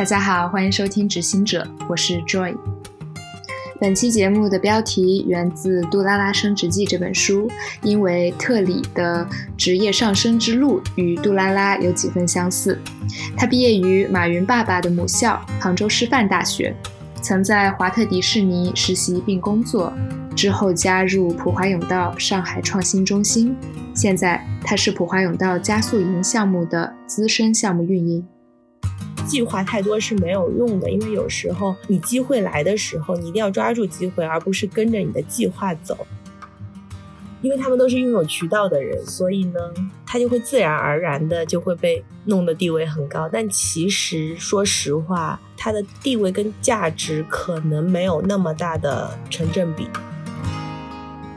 大家好，欢迎收听《执行者》，我是 Joy。本期节目的标题源自《杜拉拉升职记》这本书，因为特里的职业上升之路与杜拉拉有几分相似。他毕业于马云爸爸的母校杭州师范大学，曾在华特迪士尼实习并工作，之后加入普华永道上海创新中心。现在他是普华永道加速营项目的资深项目运营。计划太多是没有用的，因为有时候你机会来的时候，你一定要抓住机会，而不是跟着你的计划走。因为他们都是拥有渠道的人，所以呢，他就会自然而然的就会被弄得地位很高。但其实说实话，他的地位跟价值可能没有那么大的成正比。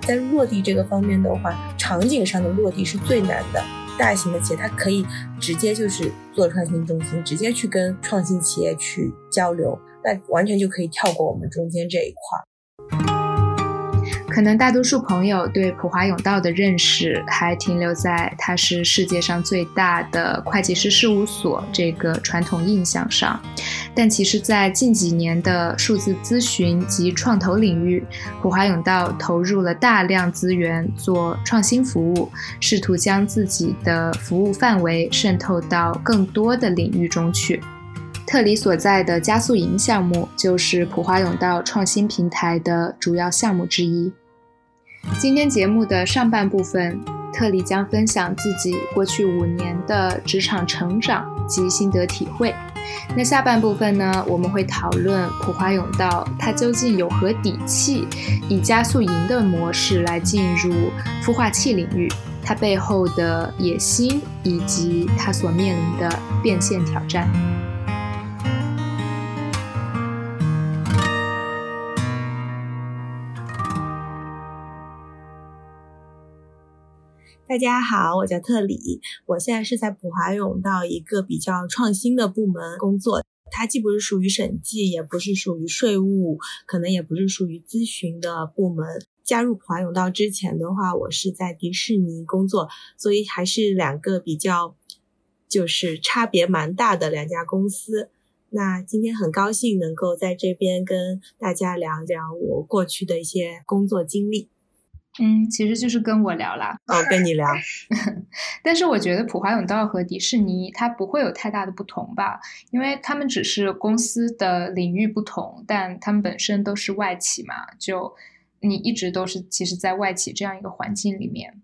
在落地这个方面的话，场景上的落地是最难的。大型的企业，它可以直接就是做创新中心，直接去跟创新企业去交流，那完全就可以跳过我们中间这一块。可能大多数朋友对普华永道的认识还停留在它是世界上最大的会计师事务所这个传统印象上，但其实，在近几年的数字咨询及创投领域，普华永道投入了大量资源做创新服务，试图将自己的服务范围渗透到更多的领域中去。特里所在的加速营项目就是普华永道创新平台的主要项目之一。今天节目的上半部分，特里将分享自己过去五年的职场成长及心得体会。那下半部分呢，我们会讨论普华永道它究竟有何底气，以加速营的模式来进入孵化器领域，它背后的野心以及它所面临的变现挑战。大家好，我叫特里，我现在是在普华永道一个比较创新的部门工作。它既不是属于审计，也不是属于税务，可能也不是属于咨询的部门。加入普华永道之前的话，我是在迪士尼工作，所以还是两个比较就是差别蛮大的两家公司。那今天很高兴能够在这边跟大家聊聊我过去的一些工作经历。嗯，其实就是跟我聊啦。哦，跟你聊。但是我觉得普华永道和迪士尼它不会有太大的不同吧，因为他们只是公司的领域不同，但他们本身都是外企嘛。就你一直都是其实，在外企这样一个环境里面。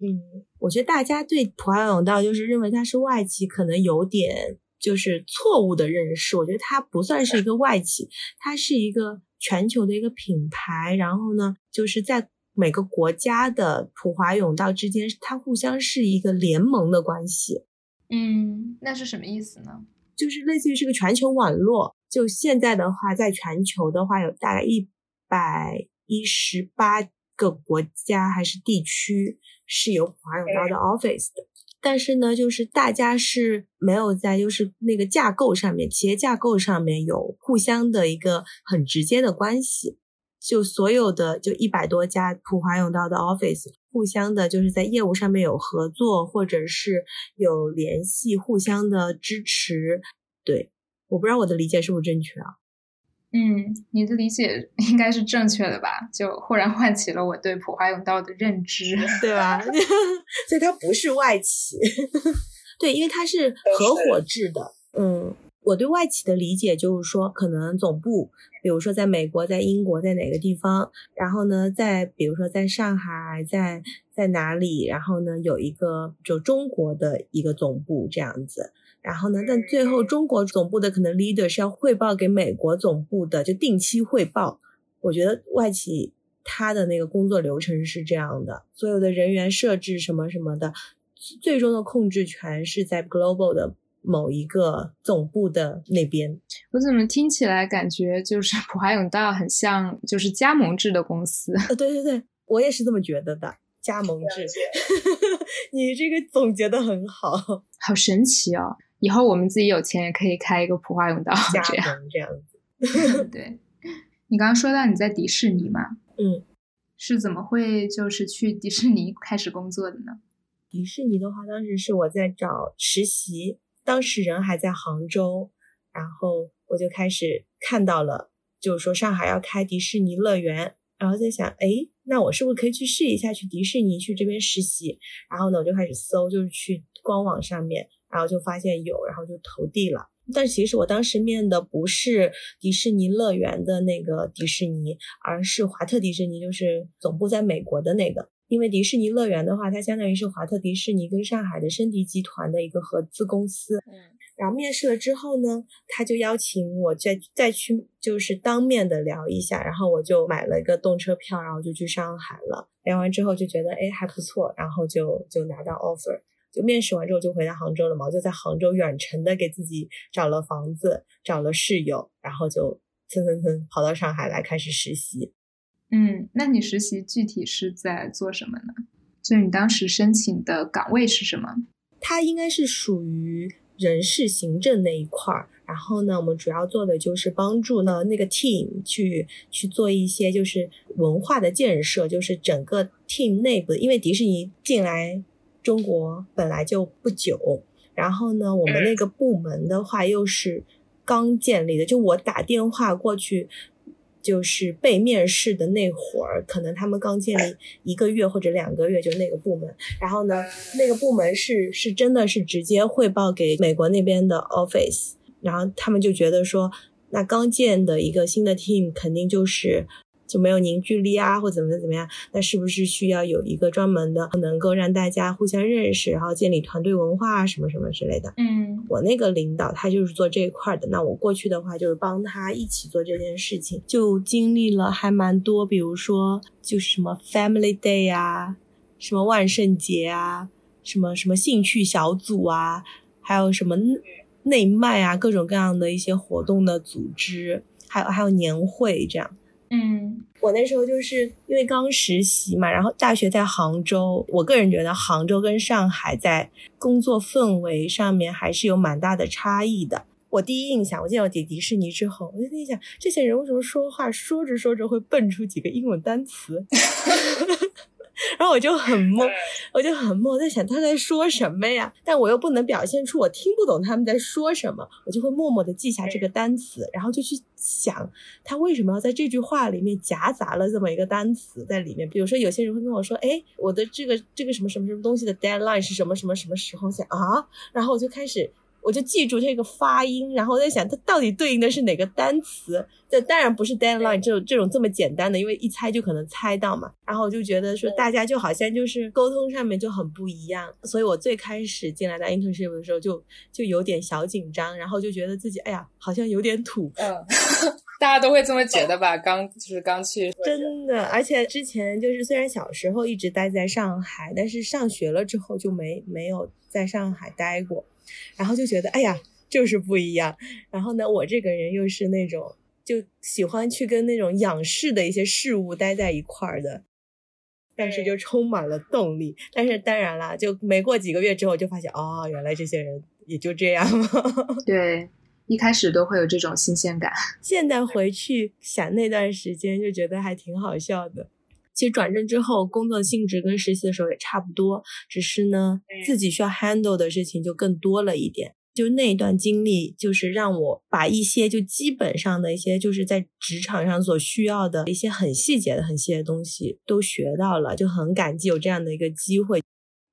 嗯，我觉得大家对普华永道就是认为它是外企，可能有点就是错误的认识。我觉得它不算是一个外企，它是一个全球的一个品牌。然后呢，就是在每个国家的普华永道之间，它互相是一个联盟的关系。嗯，那是什么意思呢？就是类似于是个全球网络。就现在的话，在全球的话，有大概一百一十八个国家还是地区是有普华永道的 office 的。但是呢，就是大家是没有在就是那个架构上面，企业架构上面有互相的一个很直接的关系。就所有的就一百多家普华永道的 office，互相的就是在业务上面有合作，或者是有联系，互相的支持。对，我不知道我的理解是不是正确啊？嗯，你的理解应该是正确的吧？就忽然唤起了我对普华永道的认知，对吧？所以它不是外企，对，因为它是合伙制的。我对外企的理解就是说，可能总部，比如说在美国、在英国、在哪个地方，然后呢，在比如说在上海，在在哪里，然后呢有一个就中国的一个总部这样子，然后呢，但最后中国总部的可能 leader 是要汇报给美国总部的，就定期汇报。我觉得外企它的那个工作流程是这样的，所有的人员设置什么什么的，最终的控制权是在 global 的。某一个总部的那边，我怎么听起来感觉就是普华永道很像就是加盟制的公司？呃，对对对，我也是这么觉得的。加盟制，你这个总结的很好，好神奇哦！以后我们自己有钱也可以开一个普华永道这样这样子。对，你刚刚说到你在迪士尼嘛？嗯，是怎么会就是去迪士尼开始工作的呢？迪士尼的话，当时是我在找实习。当时人还在杭州，然后我就开始看到了，就是说上海要开迪士尼乐园，然后在想，哎，那我是不是可以去试一下去迪士尼去这边实习？然后呢，我就开始搜，就是去官网上面，然后就发现有，然后就投递了。但其实我当时面的不是迪士尼乐园的那个迪士尼，而是华特迪士尼，就是总部在美国的那个。因为迪士尼乐园的话，它相当于是华特迪士尼跟上海的申迪集团的一个合资公司。嗯。然后面试了之后呢，他就邀请我再再去，就是当面的聊一下。然后我就买了一个动车票，然后就去上海了。聊完之后就觉得哎还不错，然后就就拿到 offer。就面试完之后就回到杭州了嘛，我就在杭州远程的给自己找了房子，找了室友，然后就蹭蹭蹭跑到上海来开始实习。嗯，那你实习具体是在做什么呢？就你当时申请的岗位是什么？它应该是属于人事行政那一块儿。然后呢，我们主要做的就是帮助呢那个 team 去去做一些就是文化的建设，就是整个 team 内部，因为迪士尼进来。中国本来就不久，然后呢，我们那个部门的话又是刚建立的，就我打电话过去，就是被面试的那会儿，可能他们刚建立一个月或者两个月，就那个部门。然后呢，那个部门是是真的是直接汇报给美国那边的 office，然后他们就觉得说，那刚建的一个新的 team 肯定就是。就没有凝聚力啊，或怎么怎么样？那是不是需要有一个专门的，能够让大家互相认识，然后建立团队文化啊，什么什么之类的？嗯，我那个领导他就是做这一块的，那我过去的话就是帮他一起做这件事情，就经历了还蛮多，比如说就是什么 Family Day 啊，什么万圣节啊，什么什么兴趣小组啊，还有什么内卖啊，各种各样的一些活动的组织，还有还有年会这样。嗯，我那时候就是因为刚实习嘛，然后大学在杭州，我个人觉得杭州跟上海在工作氛围上面还是有蛮大的差异的。我第一印象，我见到迪迪士尼之后，我就在想，这些人为什么说话说着说着会蹦出几个英文单词？然后我就很懵，我就很懵，在想他在说什么呀？但我又不能表现出我听不懂他们在说什么，我就会默默的记下这个单词，然后就去想他为什么要在这句话里面夹杂了这么一个单词在里面。比如说，有些人会跟我说：“哎，我的这个这个什么什么什么东西的 deadline 是什么什么什么时候？”想啊，然后我就开始。我就记住这个发音，然后我在想它到底对应的是哪个单词。这当然不是 deadline 这种这种这么简单的，因为一猜就可能猜到嘛。然后我就觉得说大家就好像就是沟通上面就很不一样，所以我最开始进来的 internship 的时候就就有点小紧张，然后就觉得自己哎呀好像有点土。嗯，大家都会这么觉得吧？刚就是刚去，真的。而且之前就是虽然小时候一直待在上海，但是上学了之后就没没有在上海待过。然后就觉得，哎呀，就是不一样。然后呢，我这个人又是那种就喜欢去跟那种仰视的一些事物待在一块儿的，但是就充满了动力。但是当然啦，就没过几个月之后，就发现，哦，原来这些人也就这样。对，一开始都会有这种新鲜感。现在回去想那段时间，就觉得还挺好笑的。其实转正之后，工作性质跟实习的时候也差不多，只是呢，自己需要 handle 的事情就更多了一点。就那一段经历，就是让我把一些就基本上的一些，就是在职场上所需要的一些很细节的、很细的东西都学到了，就很感激有这样的一个机会。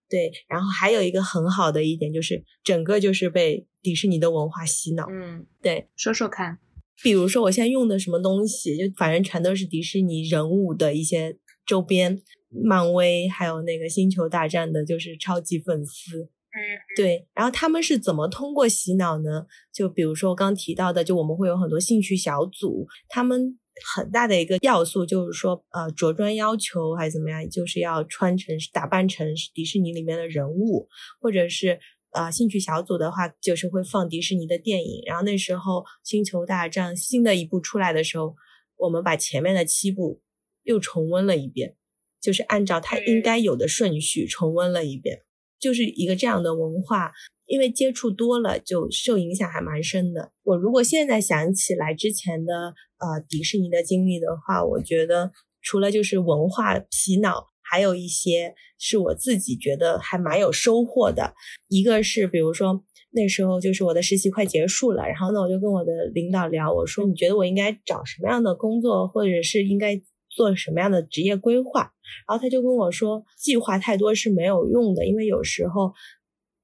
对，然后还有一个很好的一点就是，整个就是被迪士尼的文化洗脑。嗯，对，说说看，比如说我现在用的什么东西，就反正全都是迪士尼人物的一些。周边，漫威还有那个星球大战的，就是超级粉丝。嗯，对。然后他们是怎么通过洗脑呢？就比如说我刚提到的，就我们会有很多兴趣小组，他们很大的一个要素就是说，呃，着装要求还是怎么样，就是要穿成打扮成迪士尼里面的人物，或者是呃，兴趣小组的话，就是会放迪士尼的电影。然后那时候星球大战新的一部出来的时候，我们把前面的七部。又重温了一遍，就是按照它应该有的顺序重温了一遍，就是一个这样的文化。因为接触多了，就受影响还蛮深的。我如果现在想起来之前的呃迪士尼的经历的话，我觉得除了就是文化洗脑，还有一些是我自己觉得还蛮有收获的。一个是比如说那时候就是我的实习快结束了，然后呢，我就跟我的领导聊，我说你觉得我应该找什么样的工作，或者是应该做什么样的职业规划？然后他就跟我说，计划太多是没有用的，因为有时候。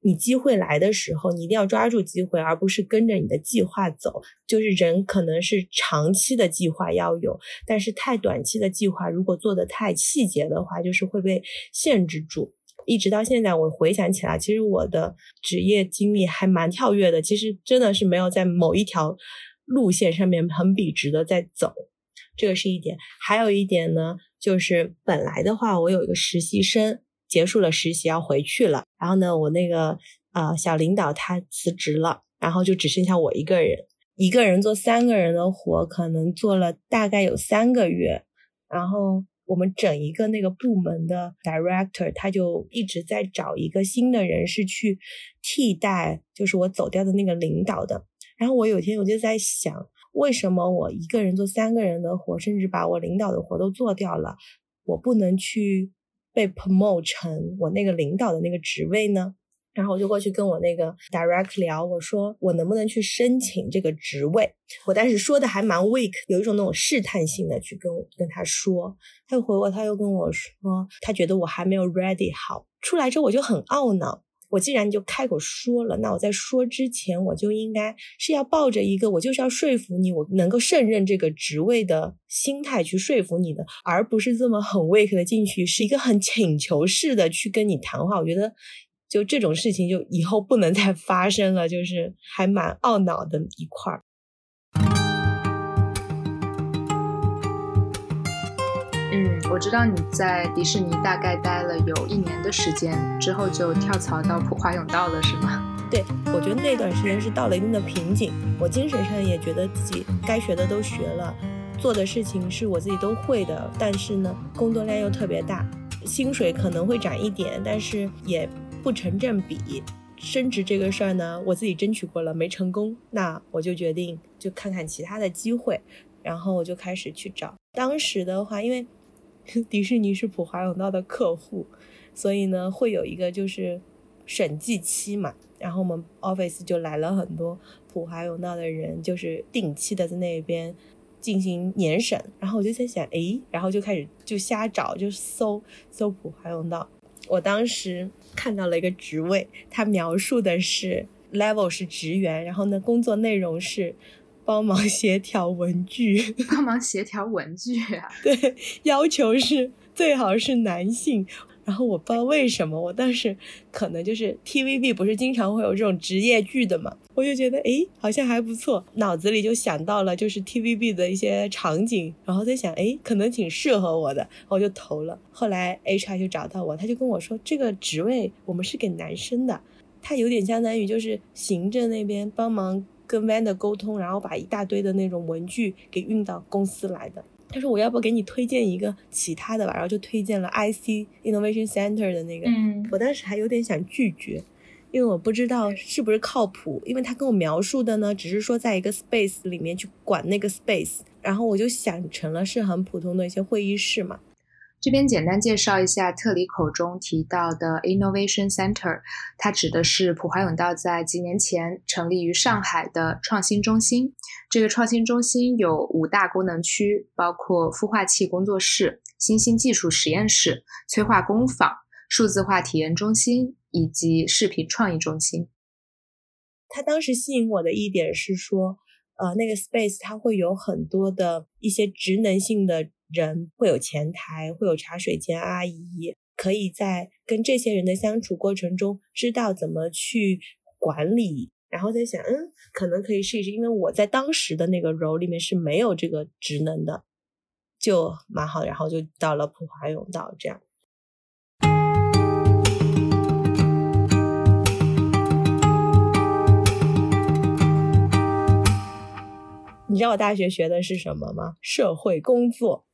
你机会来的时候，你一定要抓住机会，而不是跟着你的计划走。就是人可能是长期的计划要有，但是太短期的计划，如果做的太细节的话，就是会被限制住。一直到现在，我回想起来，其实我的职业经历还蛮跳跃的。其实真的是没有在某一条路线上面很笔直的在走，这个是一点。还有一点呢，就是本来的话，我有一个实习生。结束了实习要回去了，然后呢，我那个呃小领导他辞职了，然后就只剩下我一个人，一个人做三个人的活，可能做了大概有三个月，然后我们整一个那个部门的 director 他就一直在找一个新的人是去替代，就是我走掉的那个领导的。然后我有天我就在想，为什么我一个人做三个人的活，甚至把我领导的活都做掉了，我不能去。被 promote 成我那个领导的那个职位呢，然后我就过去跟我那个 direct 聊，我说我能不能去申请这个职位？我当时说的还蛮 weak，有一种那种试探性的去跟跟他说，他又回我，他又跟我说，他觉得我还没有 ready 好。出来之后我就很懊恼。我既然就开口说了，那我在说之前，我就应该是要抱着一个我就是要说服你，我能够胜任这个职位的心态去说服你的，而不是这么很 weak 的进去，是一个很请求式的去跟你谈话。我觉得就这种事情就以后不能再发生了，就是还蛮懊恼的一块儿。我知道你在迪士尼大概待了有一年的时间，之后就跳槽到普华永道了，是吗？对，我觉得那段时间是到了一定的瓶颈，我精神上也觉得自己该学的都学了，做的事情是我自己都会的，但是呢，工作量又特别大，薪水可能会涨一点，但是也不成正比。升职这个事儿呢，我自己争取过了，没成功，那我就决定就看看其他的机会，然后我就开始去找。当时的话，因为迪士尼是普华永道的客户，所以呢会有一个就是审计期嘛，然后我们 office 就来了很多普华永道的人，就是定期的在那边进行年审，然后我就在想，哎，然后就开始就瞎找，就搜搜普华永道，我当时看到了一个职位，他描述的是 level 是职员，然后呢工作内容是。帮忙协调文具，帮忙协调文具啊？对，要求是最好是男性。然后我不知道为什么，我当时可能就是 TVB 不是经常会有这种职业剧的嘛，我就觉得诶好像还不错，脑子里就想到了就是 TVB 的一些场景，然后在想诶可能挺适合我的，我就投了。后来 HR 就找到我，他就跟我说这个职位我们是给男生的，他有点相当于就是行政那边帮忙。跟 vendor 沟通，然后把一大堆的那种文具给运到公司来的。他说：“我要不给你推荐一个其他的吧？”然后就推荐了 IC Innovation Center 的那个。嗯，我当时还有点想拒绝，因为我不知道是不是靠谱。因为他跟我描述的呢，只是说在一个 space 里面去管那个 space，然后我就想成了是很普通的一些会议室嘛。这边简单介绍一下特里口中提到的 Innovation Center，它指的是普华永道在几年前成立于上海的创新中心。这个创新中心有五大功能区，包括孵化器工作室、新兴技术实验室、催化工坊、数字化体验中心以及视频创意中心。它当时吸引我的一点是说，呃，那个 space 它会有很多的一些职能性的。人会有前台，会有茶水间阿姨，可以在跟这些人的相处过程中，知道怎么去管理。然后在想，嗯，可能可以试一试，因为我在当时的那个 role 里面是没有这个职能的，就蛮好。然后就到了普华永道这样。你知道我大学学的是什么吗？社会工作。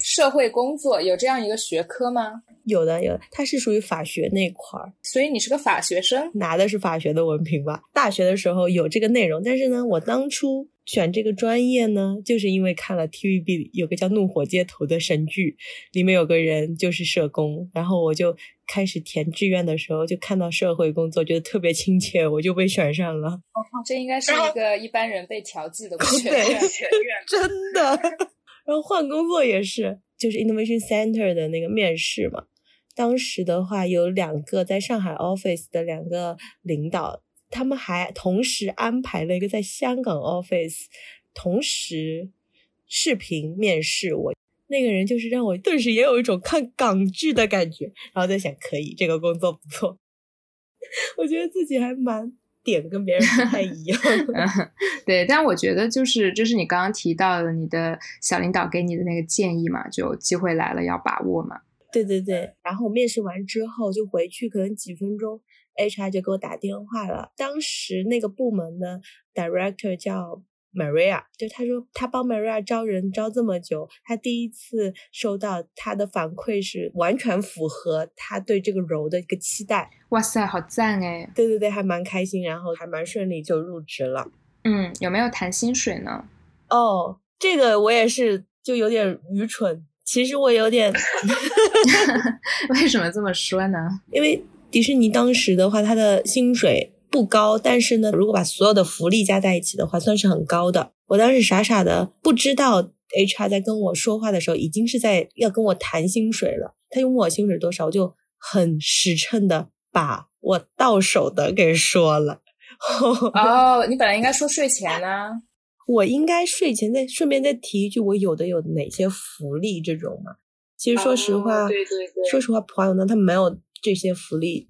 社会工作有这样一个学科吗？有的，有的，它是属于法学那块儿，所以你是个法学生，拿的是法学的文凭吧？大学的时候有这个内容，但是呢，我当初选这个专业呢，就是因为看了 TVB 有个叫《怒火街头》的神剧，里面有个人就是社工，然后我就开始填志愿的时候，就看到社会工作，觉得特别亲切，我就被选上了。哦这应该是一个一般人被调剂的 学对 院。真的。然后换工作也是，就是 Innovation Center 的那个面试嘛。当时的话，有两个在上海 office 的两个领导，他们还同时安排了一个在香港 office，同时视频面试我。那个人就是让我顿时也有一种看港剧的感觉，然后在想，可以这个工作不错，我觉得自己还蛮点跟别人不太一样。对，但我觉得就是就是你刚刚提到的，你的小领导给你的那个建议嘛，就机会来了要把握嘛。对对对，然后面试完之后就回去，可能几分钟，HR 就给我打电话了。当时那个部门的 director 叫 Maria，就他说他帮 Maria 招人招这么久，他第一次收到他的反馈是完全符合他对这个 role 的一个期待。哇塞，好赞哎！对对对，还蛮开心，然后还蛮顺利就入职了。嗯，有没有谈薪水呢？哦，这个我也是就有点愚蠢。其实我有点 为什么这么说呢？因为迪士尼当时的话，它的薪水不高，但是呢，如果把所有的福利加在一起的话，算是很高的。我当时傻傻的不知道 HR 在跟我说话的时候，已经是在要跟我谈薪水了。他问我薪水多少，我就很实诚的把我到手的给说了。哦，你本来应该说税前呢。我应该税前再顺便再提一句，我有的有哪些福利这种嘛？其实说实话，对对对，说实话，普华永道它没有这些福利。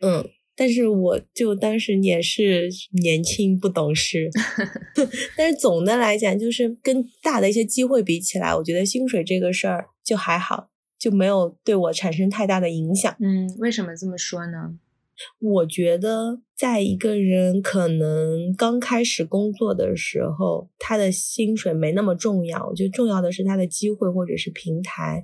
嗯嗯，但是我就当时也是年轻不懂事 但是总的来讲，就是跟大的一些机会比起来，我觉得薪水这个事儿就还好，就没有对我产生太大的影响。嗯，为什么这么说呢？我觉得，在一个人可能刚开始工作的时候，他的薪水没那么重要。我觉得重要的是他的机会或者是平台。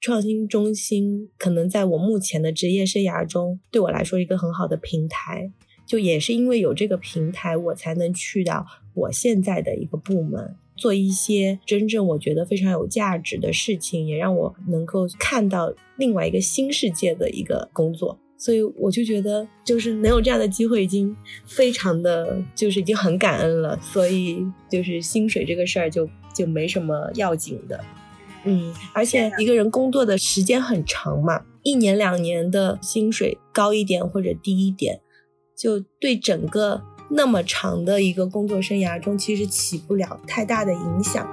创新中心可能在我目前的职业生涯中，对我来说一个很好的平台。就也是因为有这个平台，我才能去到我现在的一个部门，做一些真正我觉得非常有价值的事情，也让我能够看到另外一个新世界的一个工作。所以我就觉得，就是能有这样的机会，已经非常的，就是已经很感恩了。所以就是薪水这个事儿，就就没什么要紧的。嗯，而且一个人工作的时间很长嘛，一年两年的薪水高一点或者低一点，就对整个那么长的一个工作生涯中，其实起不了太大的影响。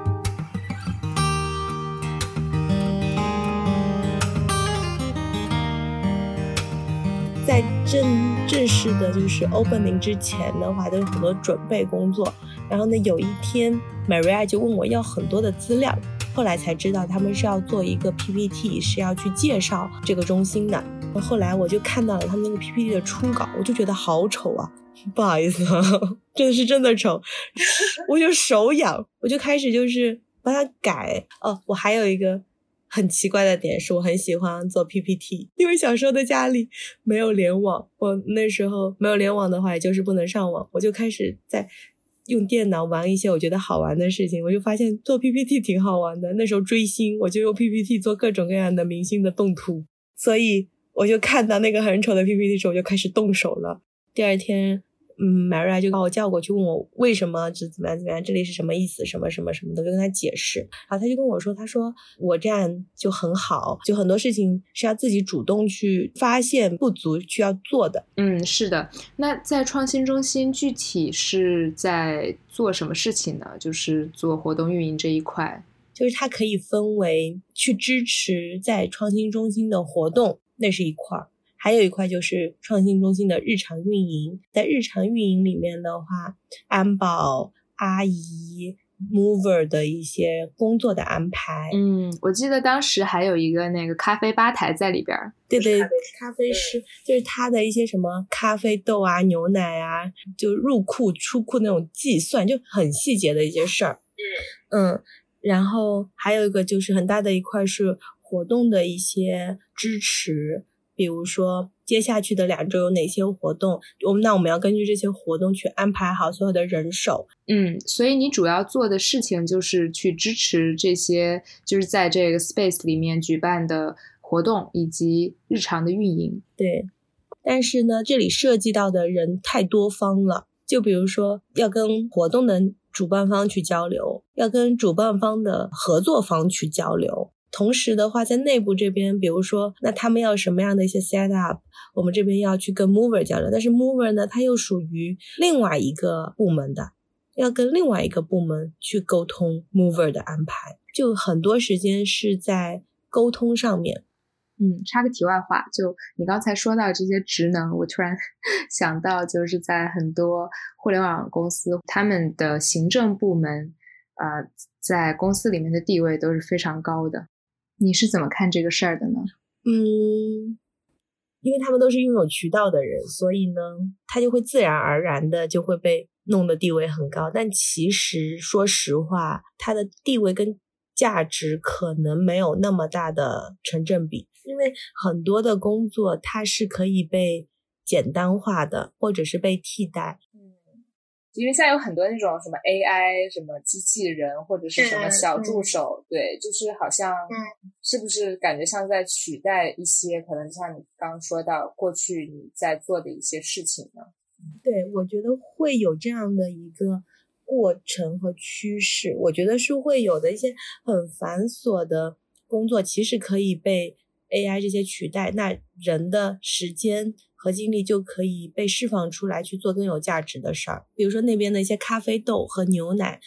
在正正式的，就是 opening 之前的话，都有很多准备工作。然后呢，有一天，Maria 就问我要很多的资料，后来才知道他们是要做一个 PPT，是要去介绍这个中心的。后来我就看到了他们那个 PPT 的初稿，我就觉得好丑啊，不好意思，啊 真的是真的丑，我就手痒，我就开始就是帮他改。哦，我还有一个。很奇怪的点是我很喜欢做 PPT，因为小时候的家里没有联网，我那时候没有联网的话，也就是不能上网，我就开始在用电脑玩一些我觉得好玩的事情，我就发现做 PPT 挺好玩的。那时候追星，我就用 PPT 做各种各样的明星的动图，所以我就看到那个很丑的 PPT 时候，我就开始动手了。第二天。嗯，Maria 就把我叫过去，问我为什么这怎么样怎么样，这里是什么意思，什么什么什么的，就跟他解释。然后他就跟我说，他说我这样就很好，就很多事情是要自己主动去发现不足，需要做的。嗯，是的。那在创新中心具体是在做什么事情呢？就是做活动运营这一块，就是它可以分为去支持在创新中心的活动，那是一块儿。还有一块就是创新中心的日常运营，在日常运营里面的话，安保阿姨、mover 的一些工作的安排。嗯，我记得当时还有一个那个咖啡吧台在里边。对对，咖啡师就是他的一些什么咖啡豆啊、牛奶啊，就入库出库那种计算，就很细节的一些事儿。嗯嗯，然后还有一个就是很大的一块是活动的一些支持。比如说，接下去的两周有哪些活动？我们那我们要根据这些活动去安排好所有的人手。嗯，所以你主要做的事情就是去支持这些，就是在这个 space 里面举办的活动以及日常的运营。对，但是呢，这里涉及到的人太多方了。就比如说，要跟活动的主办方去交流，要跟主办方的合作方去交流。同时的话，在内部这边，比如说，那他们要什么样的一些 set up，我们这边要去跟 mover 交流。但是 mover 呢，它又属于另外一个部门的，要跟另外一个部门去沟通 mover 的安排，就很多时间是在沟通上面。嗯，插个题外话，就你刚才说到这些职能，我突然 想到，就是在很多互联网公司，他们的行政部门，呃，在公司里面的地位都是非常高的。你是怎么看这个事儿的呢？嗯，因为他们都是拥有渠道的人，所以呢，他就会自然而然的就会被弄的地位很高。但其实说实话，他的地位跟价值可能没有那么大的成正比。因为很多的工作它是可以被简单化的，或者是被替代。嗯，因为现在有很多那种什么 AI、什么机器人或者是什么小助手，对，就是好像，是不是感觉像在取代一些可能像你刚刚说到过去你在做的一些事情呢？对，我觉得会有这样的一个过程和趋势。我觉得是会有的一些很繁琐的工作，其实可以被。AI 这些取代，那人的时间和精力就可以被释放出来去做更有价值的事儿。比如说那边的一些咖啡豆和牛奶，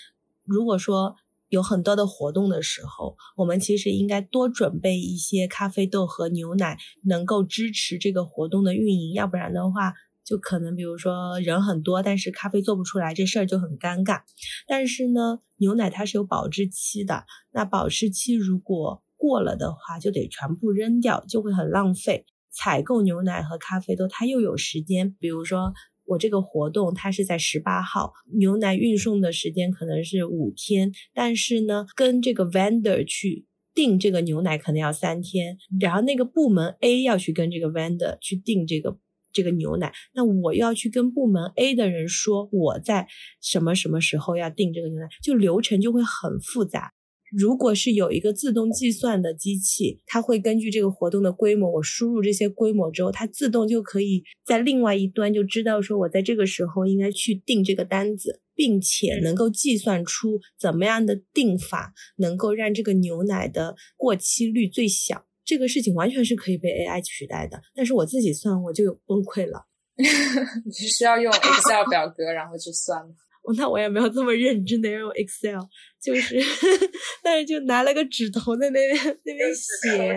如果说有很多的活动的时候，我们其实应该多准备一些咖啡豆和牛奶，能够支持这个活动的运营。要不然的话，就可能比如说人很多，但是咖啡做不出来，这事儿就很尴尬。但是呢，牛奶它是有保质期的，那保质期如果过了的话，就得全部扔掉，就会很浪费。采购牛奶和咖啡豆，它又有时间。比如说，我这个活动它是在十八号，牛奶运送的时间可能是五天，但是呢，跟这个 vendor 去订这个牛奶可能要三天，然后那个部门 A 要去跟这个 vendor 去订这个这个牛奶，那我要去跟部门 A 的人说我在什么什么时候要订这个牛奶，就流程就会很复杂。如果是有一个自动计算的机器，它会根据这个活动的规模，我输入这些规模之后，它自动就可以在另外一端就知道说我在这个时候应该去订这个单子，并且能够计算出怎么样的订法能够让这个牛奶的过期率最小。这个事情完全是可以被 AI 取代的，但是我自己算我就有崩溃了。你是需要用 Excel 表格然后去算吗？那我也没有这么认真的用 Excel，就是，但是就拿了个指头在那边那边写，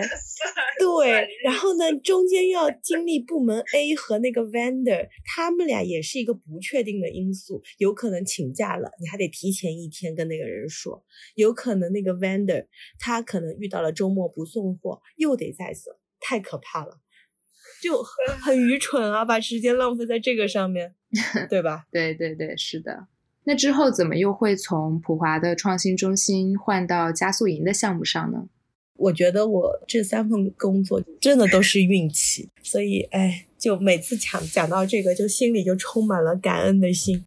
对，然后呢，中间要经历部门 A 和那个 vendor，他们俩也是一个不确定的因素，有可能请假了，你还得提前一天跟那个人说，有可能那个 vendor 他可能遇到了周末不送货，又得再送，太可怕了，就很愚蠢啊，把时间浪费在这个上面，对吧？对对对，是的。那之后怎么又会从普华的创新中心换到加速营的项目上呢？我觉得我这三份工作真的都是运气，所以哎，就每次讲讲到这个，就心里就充满了感恩的心。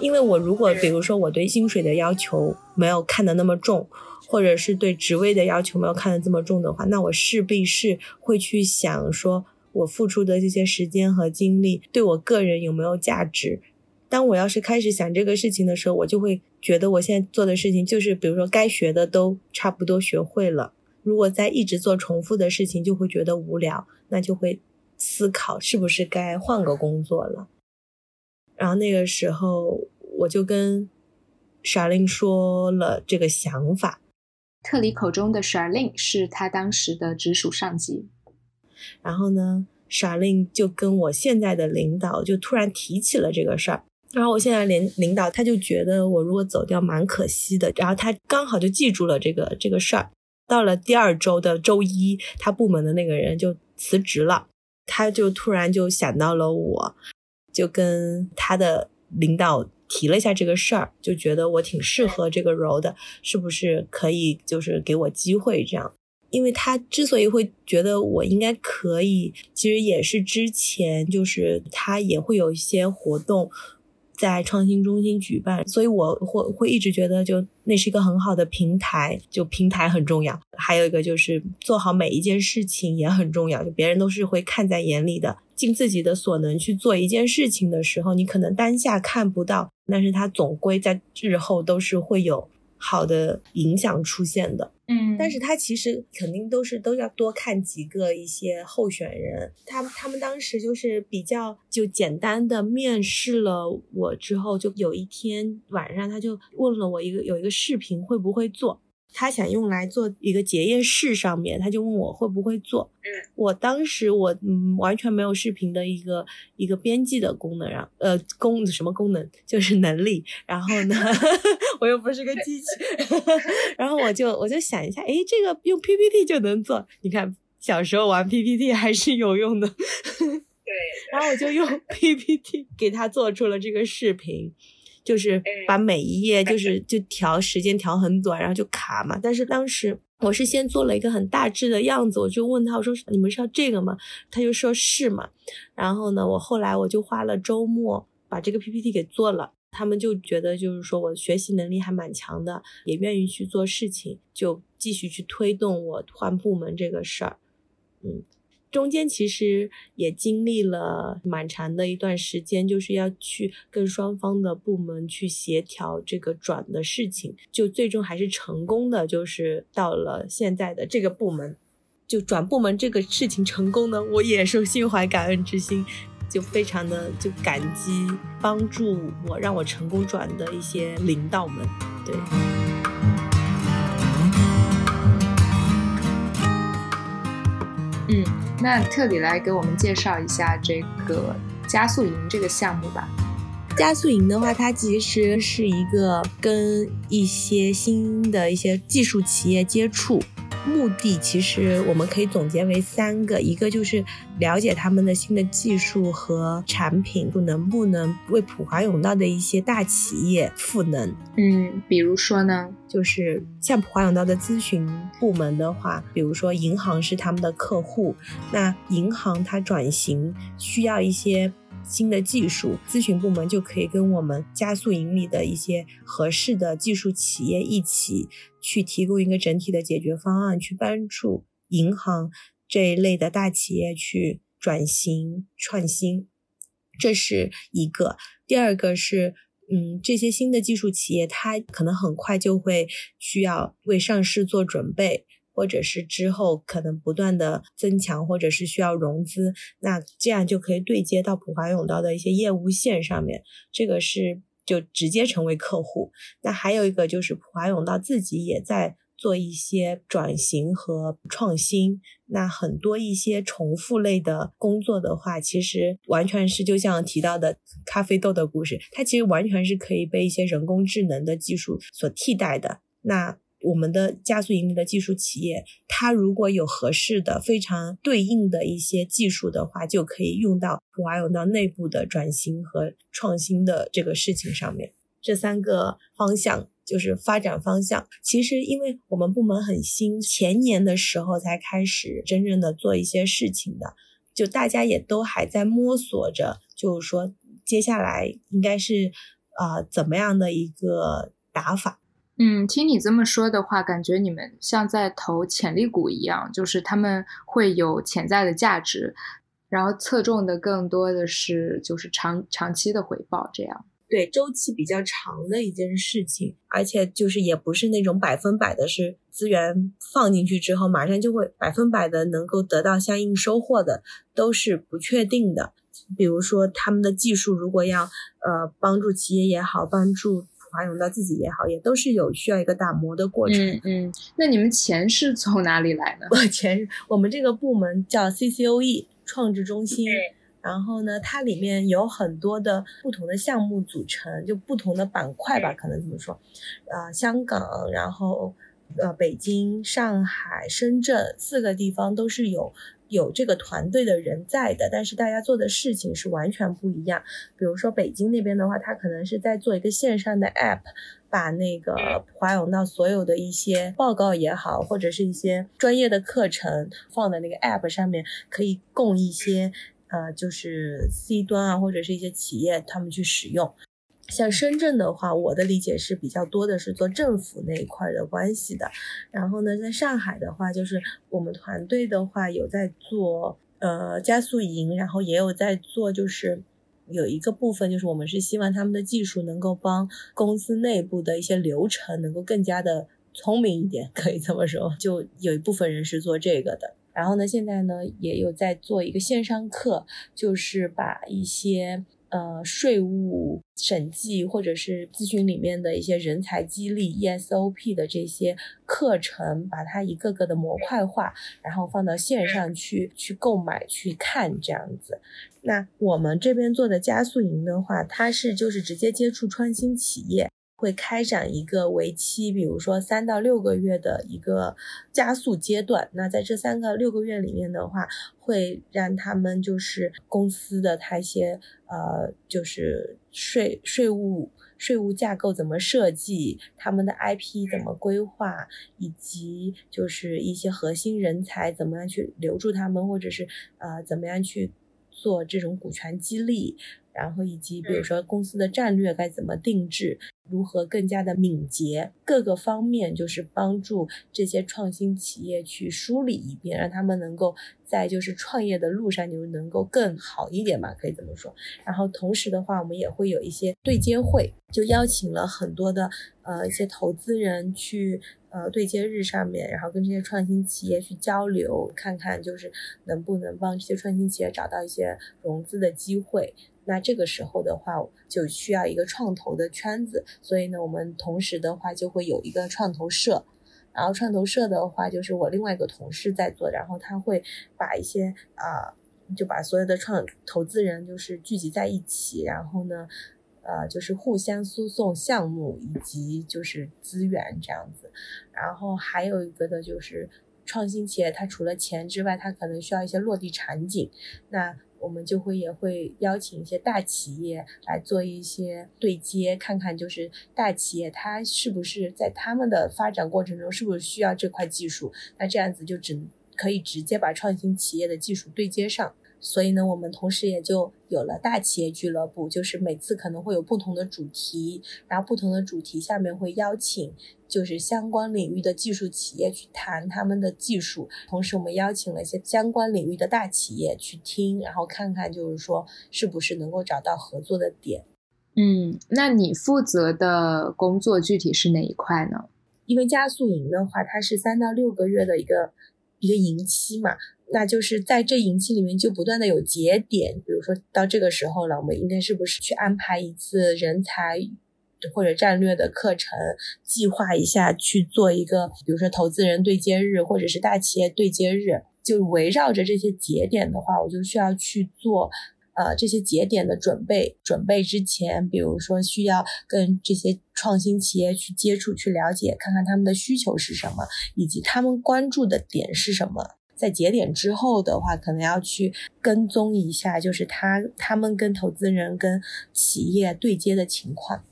因为我如果比如说我对薪水的要求没有看得那么重，或者是对职位的要求没有看得这么重的话，那我势必是会去想说，我付出的这些时间和精力对我个人有没有价值。当我要是开始想这个事情的时候，我就会觉得我现在做的事情就是，比如说该学的都差不多学会了，如果再一直做重复的事情，就会觉得无聊，那就会思考是不是该换个工作了。然后那个时候，我就跟 Sharlene 说了这个想法。特里口中的 Sharlene 是他当时的直属上级。然后呢，Sharlene 就跟我现在的领导就突然提起了这个事儿。然后我现在领领导他就觉得我如果走掉蛮可惜的。然后他刚好就记住了这个这个事儿。到了第二周的周一，他部门的那个人就辞职了。他就突然就想到了我。就跟他的领导提了一下这个事儿，就觉得我挺适合这个 role 的，是不是可以就是给我机会这样？因为他之所以会觉得我应该可以，其实也是之前就是他也会有一些活动。在创新中心举办，所以我会会一直觉得，就那是一个很好的平台，就平台很重要。还有一个就是做好每一件事情也很重要，就别人都是会看在眼里的。尽自己的所能去做一件事情的时候，你可能当下看不到，但是它总归在日后都是会有。好的影响出现的，嗯，但是他其实肯定都是都要多看几个一些候选人，他他们当时就是比较就简单的面试了我之后，就有一天晚上他就问了我一个有一个视频会不会做。他想用来做一个结业式上面，他就问我会不会做。嗯，我当时我嗯完全没有视频的一个一个编辑的功能，然呃功什么功能就是能力。然后呢，我又不是个机器，然后我就我就想一下，哎，这个用 PPT 就能做。你看小时候玩 PPT 还是有用的。对，然后我就用 PPT 给他做出了这个视频。就是把每一页就是就调时间调很短，然后就卡嘛。但是当时我是先做了一个很大致的样子，我就问他我说你们是要这个吗？他就说是嘛。然后呢，我后来我就花了周末把这个 PPT 给做了。他们就觉得就是说我学习能力还蛮强的，也愿意去做事情，就继续去推动我换部门这个事儿。嗯。中间其实也经历了蛮长的一段时间，就是要去跟双方的部门去协调这个转的事情，就最终还是成功的，就是到了现在的这个部门，就转部门这个事情成功的，我也是心怀感恩之心，就非常的就感激帮助我让我成功转的一些领导们，对。嗯。那特里来给我们介绍一下这个加速营这个项目吧。加速营的话，它其实是一个跟一些新的一些技术企业接触。目的其实我们可以总结为三个，一个就是了解他们的新的技术和产品能不能为普华永道的一些大企业赋能。嗯，比如说呢，就是像普华永道的咨询部门的话，比如说银行是他们的客户，那银行它转型需要一些。新的技术咨询部门就可以跟我们加速盈利的一些合适的技术企业一起去提供一个整体的解决方案，去帮助银行这一类的大企业去转型创新。这是一个。第二个是，嗯，这些新的技术企业它可能很快就会需要为上市做准备。或者是之后可能不断的增强，或者是需要融资，那这样就可以对接到普华永道的一些业务线上面，这个是就直接成为客户。那还有一个就是普华永道自己也在做一些转型和创新。那很多一些重复类的工作的话，其实完全是就像提到的咖啡豆的故事，它其实完全是可以被一些人工智能的技术所替代的。那我们的加速盈利的技术企业，它如果有合适的、非常对应的一些技术的话，就可以用到普华永道内部的转型和创新的这个事情上面。这三个方向就是发展方向。其实，因为我们部门很新，前年的时候才开始真正的做一些事情的，就大家也都还在摸索着，就是说接下来应该是啊怎么样的一个打法。嗯，听你这么说的话，感觉你们像在投潜力股一样，就是他们会有潜在的价值，然后侧重的更多的是就是长长期的回报，这样对周期比较长的一件事情，而且就是也不是那种百分百的是资源放进去之后马上就会百分百的能够得到相应收获的，都是不确定的。比如说他们的技术如果要呃帮助企业也好，帮助。华永道自己也好，也都是有需要一个打磨的过程。嗯嗯，那你们钱是从哪里来的？我 钱，我们这个部门叫 CCOE 创智中心。然后呢，它里面有很多的不同的项目组成，就不同的板块吧，可能怎么说。呃，香港，然后呃，北京、上海、深圳四个地方都是有有这个团队的人在的，但是大家做的事情是完全不一样。比如说北京那边的话，他可能是在做一个线上的 app，把那个华永道所有的一些报告也好，或者是一些专业的课程放在那个 app 上面，可以供一些呃，就是 C 端啊，或者是一些企业他们去使用。像深圳的话，我的理解是比较多的是做政府那一块的关系的。然后呢，在上海的话，就是我们团队的话有在做呃加速营，然后也有在做，就是有一个部分就是我们是希望他们的技术能够帮公司内部的一些流程能够更加的聪明一点，可以这么说。就有一部分人是做这个的。然后呢，现在呢也有在做一个线上课，就是把一些。呃，税务审计或者是咨询里面的一些人才激励 ESOP 的这些课程，把它一个个的模块化，然后放到线上去去购买去看这样子。那我们这边做的加速营的话，它是就是直接接触创新企业。会开展一个为期，比如说三到六个月的一个加速阶段。那在这三个六个月里面的话，会让他们就是公司的他一些呃，就是税税务税务架构怎么设计，他们的 IP 怎么规划，以及就是一些核心人才怎么样去留住他们，或者是呃怎么样去做这种股权激励。然后以及比如说公司的战略该怎么定制，如何更加的敏捷，各个方面就是帮助这些创新企业去梳理一遍，让他们能够在就是创业的路上就能够更好一点吧，可以这么说。然后同时的话，我们也会有一些对接会，就邀请了很多的呃一些投资人去呃对接日上面，然后跟这些创新企业去交流，看看就是能不能帮这些创新企业找到一些融资的机会。那这个时候的话，就需要一个创投的圈子，所以呢，我们同时的话就会有一个创投社，然后创投社的话就是我另外一个同事在做，然后他会把一些啊，就把所有的创投资人就是聚集在一起，然后呢，呃，就是互相输送项目以及就是资源这样子，然后还有一个的就是创新企业，它除了钱之外，它可能需要一些落地场景，那。我们就会也会邀请一些大企业来做一些对接，看看就是大企业它是不是在他们的发展过程中是不是需要这块技术，那这样子就只可以直接把创新企业的技术对接上。所以呢，我们同时也就有了大企业俱乐部，就是每次可能会有不同的主题，然后不同的主题下面会邀请就是相关领域的技术企业去谈他们的技术，同时我们邀请了一些相关领域的大企业去听，然后看看就是说是不是能够找到合作的点。嗯，那你负责的工作具体是哪一块呢？因为加速营的话，它是三到六个月的一个一个营期嘛。那就是在这营期里面就不断的有节点，比如说到这个时候了，我们应该是不是去安排一次人才或者战略的课程，计划一下去做一个，比如说投资人对接日或者是大企业对接日，就围绕着这些节点的话，我就需要去做呃这些节点的准备。准备之前，比如说需要跟这些创新企业去接触、去了解，看看他们的需求是什么，以及他们关注的点是什么。在节点之后的话，可能要去跟踪一下，就是他他们跟投资人、跟企业对接的情况。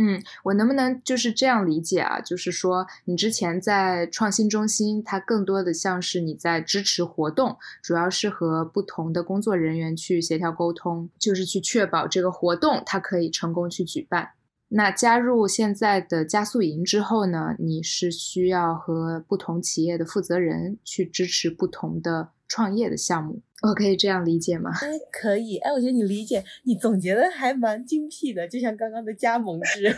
嗯，我能不能就是这样理解啊？就是说，你之前在创新中心，它更多的像是你在支持活动，主要是和不同的工作人员去协调沟通，就是去确保这个活动它可以成功去举办。那加入现在的加速营之后呢？你是需要和不同企业的负责人去支持不同的创业的项目，我可以这样理解吗？哎，可以。哎，我觉得你理解，你总结的还蛮精辟的，就像刚刚的加盟制。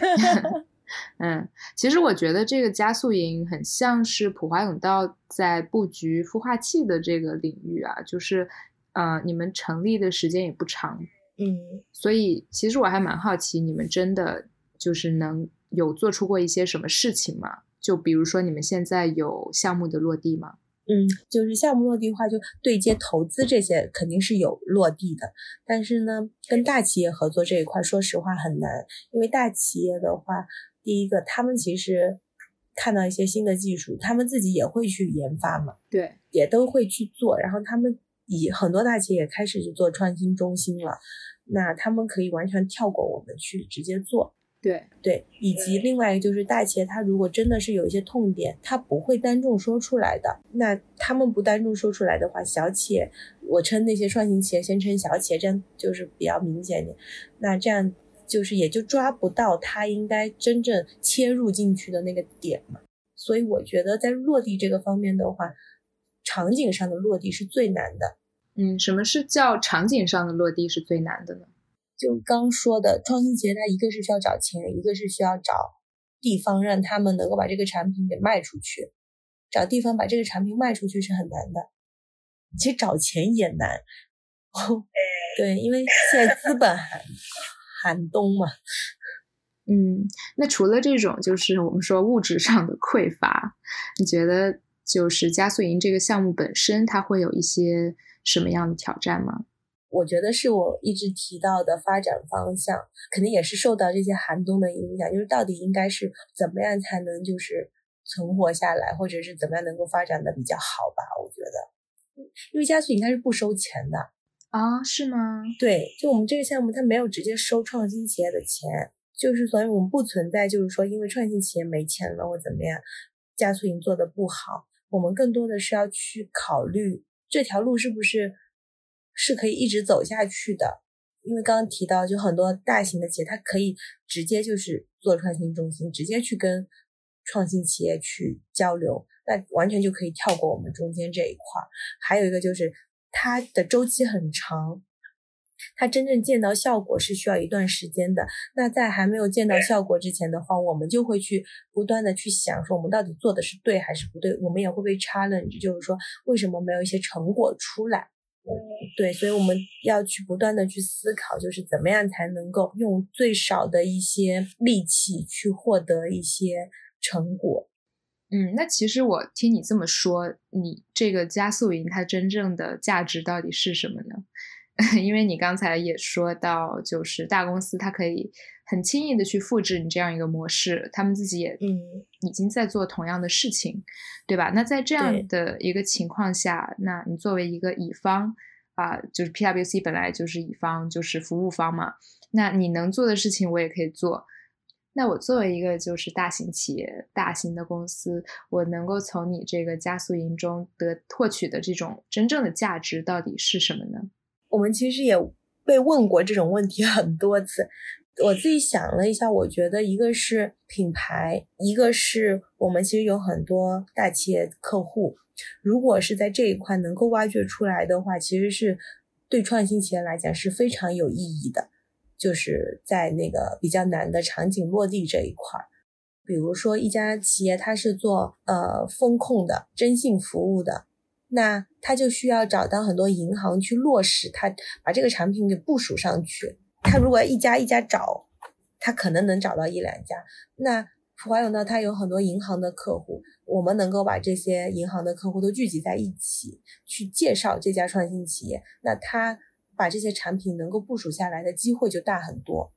嗯，其实我觉得这个加速营很像是普华永道在布局孵化器的这个领域啊，就是，呃，你们成立的时间也不长，嗯，所以其实我还蛮好奇，你们真的。就是能有做出过一些什么事情吗？就比如说你们现在有项目的落地吗？嗯，就是项目落地的话，就对接投资这些肯定是有落地的。但是呢，跟大企业合作这一块，说实话很难，因为大企业的话，第一个他们其实看到一些新的技术，他们自己也会去研发嘛。对。也都会去做，然后他们以很多大企业也开始去做创新中心了，那他们可以完全跳过我们去直接做。对对，以及另外一个就是大企业，它如果真的是有一些痛点，它不会单众说出来的。那他们不单众说出来的话，小企业，我称那些创新企业先称小企业，这样就是比较明显一点。那这样就是也就抓不到他应该真正切入进去的那个点嘛。所以我觉得在落地这个方面的话，场景上的落地是最难的。嗯，什么是叫场景上的落地是最难的呢？就刚说的创新企业，它一个是需要找钱，一个是需要找地方，让他们能够把这个产品给卖出去。找地方把这个产品卖出去是很难的，其实找钱也难。对，因为现在资本寒寒冬嘛。嗯，那除了这种，就是我们说物质上的匮乏，你觉得就是加速营这个项目本身，它会有一些什么样的挑战吗？我觉得是我一直提到的发展方向，肯定也是受到这些寒冬的影响。就是到底应该是怎么样才能就是存活下来，或者是怎么样能够发展的比较好吧？我觉得，因为加速营它是不收钱的啊，是吗？对，就我们这个项目它没有直接收创新企业的钱，就是所以我们不存在就是说因为创新企业没钱了或怎么样，加速营做的不好。我们更多的是要去考虑这条路是不是。是可以一直走下去的，因为刚刚提到，就很多大型的企业，它可以直接就是做创新中心，直接去跟创新企业去交流，那完全就可以跳过我们中间这一块儿。还有一个就是它的周期很长，它真正见到效果是需要一段时间的。那在还没有见到效果之前的话，我们就会去不断的去想，说我们到底做的是对还是不对？我们也会被 challenge，就是说为什么没有一些成果出来？对，所以我们要去不断的去思考，就是怎么样才能够用最少的一些力气去获得一些成果。嗯，那其实我听你这么说，你这个加速营它真正的价值到底是什么呢？因为你刚才也说到，就是大公司它可以很轻易的去复制你这样一个模式，他们自己也嗯已经在做同样的事情，对吧？那在这样的一个情况下，那你作为一个乙方啊，就是 PwC 本来就是乙方，就是服务方嘛，那你能做的事情我也可以做。那我作为一个就是大型企业、大型的公司，我能够从你这个加速营中得获取的这种真正的价值到底是什么呢？我们其实也被问过这种问题很多次，我自己想了一下，我觉得一个是品牌，一个是我们其实有很多大企业客户，如果是在这一块能够挖掘出来的话，其实是对创新企业来讲是非常有意义的，就是在那个比较难的场景落地这一块，比如说一家企业它是做呃风控的征信服务的。那他就需要找到很多银行去落实，他把这个产品给部署上去。他如果一家一家找，他可能能找到一两家。那普华永道他有很多银行的客户，我们能够把这些银行的客户都聚集在一起，去介绍这家创新企业。那他把这些产品能够部署下来的机会就大很多。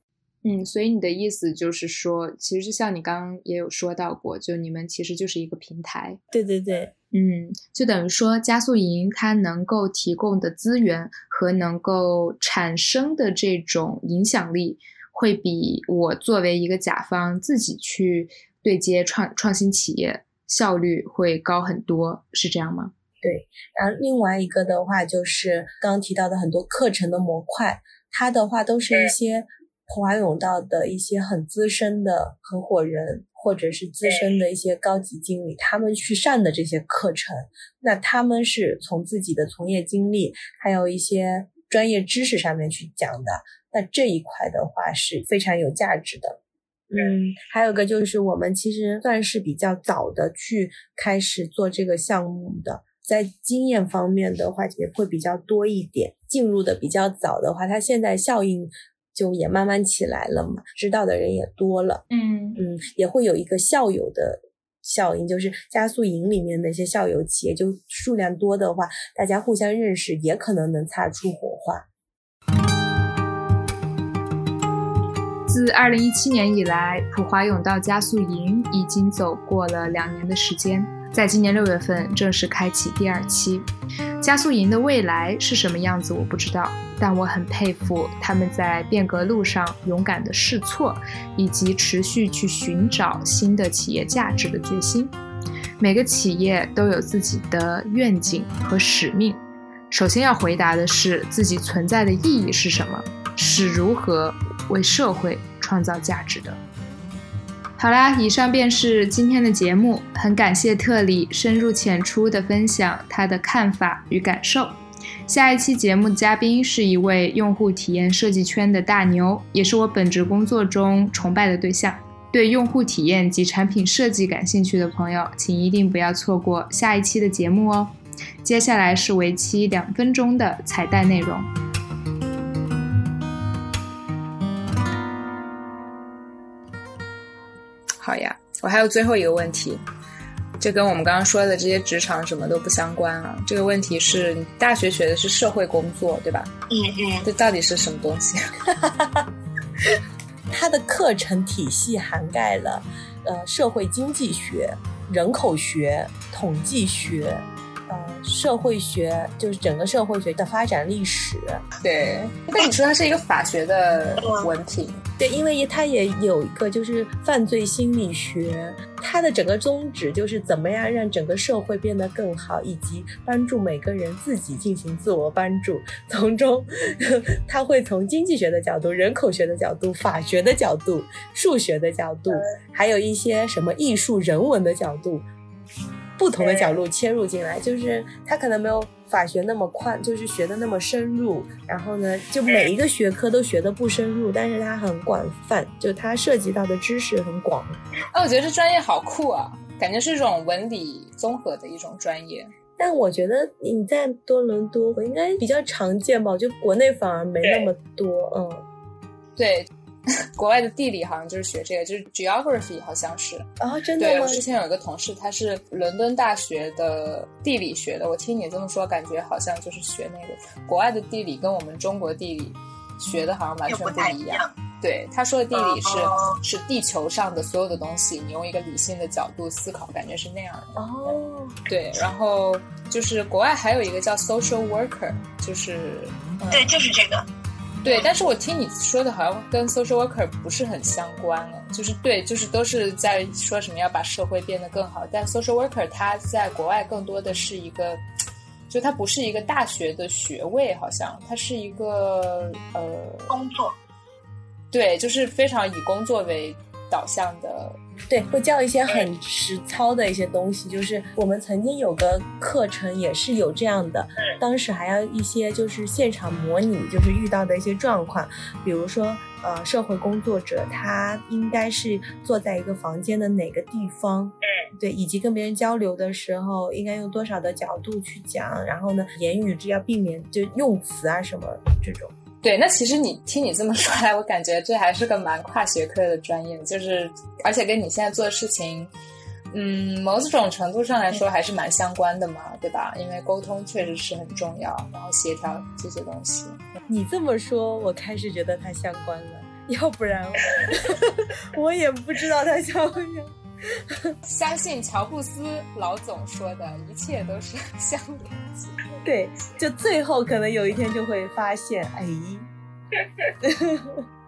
嗯，所以你的意思就是说，其实就像你刚刚也有说到过，就你们其实就是一个平台。对对对。嗯，就等于说加速营它能够提供的资源和能够产生的这种影响力，会比我作为一个甲方自己去对接创创新企业效率会高很多，是这样吗？对。然后另外一个的话，就是刚刚提到的很多课程的模块，它的话都是一些华永道的一些很资深的合伙人。或者是资深的一些高级经理，他们去上的这些课程，那他们是从自己的从业经历，还有一些专业知识上面去讲的，那这一块的话是非常有价值的。嗯，还有个就是我们其实算是比较早的去开始做这个项目的，在经验方面的话也会比较多一点，进入的比较早的话，它现在效应。就也慢慢起来了嘛，知道的人也多了，嗯嗯，也会有一个校友的效应，就是加速营里面的一些校友企业，就数量多的话，大家互相认识，也可能能擦出火花。自二零一七年以来，普华永道加速营已经走过了两年的时间。在今年六月份正式开启第二期。加速营的未来是什么样子，我不知道，但我很佩服他们在变革路上勇敢的试错，以及持续去寻找新的企业价值的决心。每个企业都有自己的愿景和使命，首先要回答的是自己存在的意义是什么，是如何为社会创造价值的。好啦，以上便是今天的节目。很感谢特里深入浅出的分享他的看法与感受。下一期节目的嘉宾是一位用户体验设计圈的大牛，也是我本职工作中崇拜的对象。对用户体验及产品设计感兴趣的朋友，请一定不要错过下一期的节目哦。接下来是为期两分钟的彩蛋内容。好呀，我还有最后一个问题，这跟我们刚刚说的这些职场什么都不相关啊。这个问题是你大学学的是社会工作，对吧？嗯嗯。这到底是什么东西？它的课程体系涵盖了呃社会经济学、人口学、统计学。呃，社会学就是整个社会学的发展历史。对，但你说它是一个法学的文凭？对，因为它也有一个就是犯罪心理学，它的整个宗旨就是怎么样让整个社会变得更好，以及帮助每个人自己进行自我帮助。从中，他会从经济学的角度、人口学的角度、法学的角度、数学的角度，还有一些什么艺术、人文的角度。不同的角度切入进来，就是他可能没有法学那么宽，就是学的那么深入。然后呢，就每一个学科都学的不深入，但是它很广泛，就它涉及到的知识很广。哦，我觉得这专业好酷啊，感觉是一种文理综合的一种专业。但我觉得你在多伦多应该比较常见吧？就国内反而没那么多。嗯，对。国外的地理好像就是学这个，就是 geography，好像是啊，真的对，我之前有一个同事，他是伦敦大学的地理学的。我听你这么说，感觉好像就是学那个国外的地理，跟我们中国地理学的好像完全不一样。对，他说的地理是是地球上的所有的东西，你用一个理性的角度思考，感觉是那样的。哦，对，然后就是国外还有一个叫 social worker，就是对，就是这个。对，但是我听你说的好像跟 social worker 不是很相关了，就是对，就是都是在说什么要把社会变得更好，但 social worker 它在国外更多的是一个，就它不是一个大学的学位，好像它是一个呃工作，对，就是非常以工作为导向的。对，会教一些很实操的一些东西。就是我们曾经有个课程也是有这样的，当时还要一些就是现场模拟，就是遇到的一些状况，比如说呃，社会工作者他应该是坐在一个房间的哪个地方，嗯对，以及跟别人交流的时候应该用多少的角度去讲，然后呢，言语只要避免就用词啊什么这种。对，那其实你听你这么说来，我感觉这还是个蛮跨学科的专业，就是而且跟你现在做的事情，嗯，某种程度上来说还是蛮相关的嘛，对吧？因为沟通确实是很重要，然后协调这些东西。你这么说，我开始觉得它相关了，要不然我 也不知道它相关。相信乔布斯老总说的一切都是相连接。对，就最后可能有一天就会发现，哎。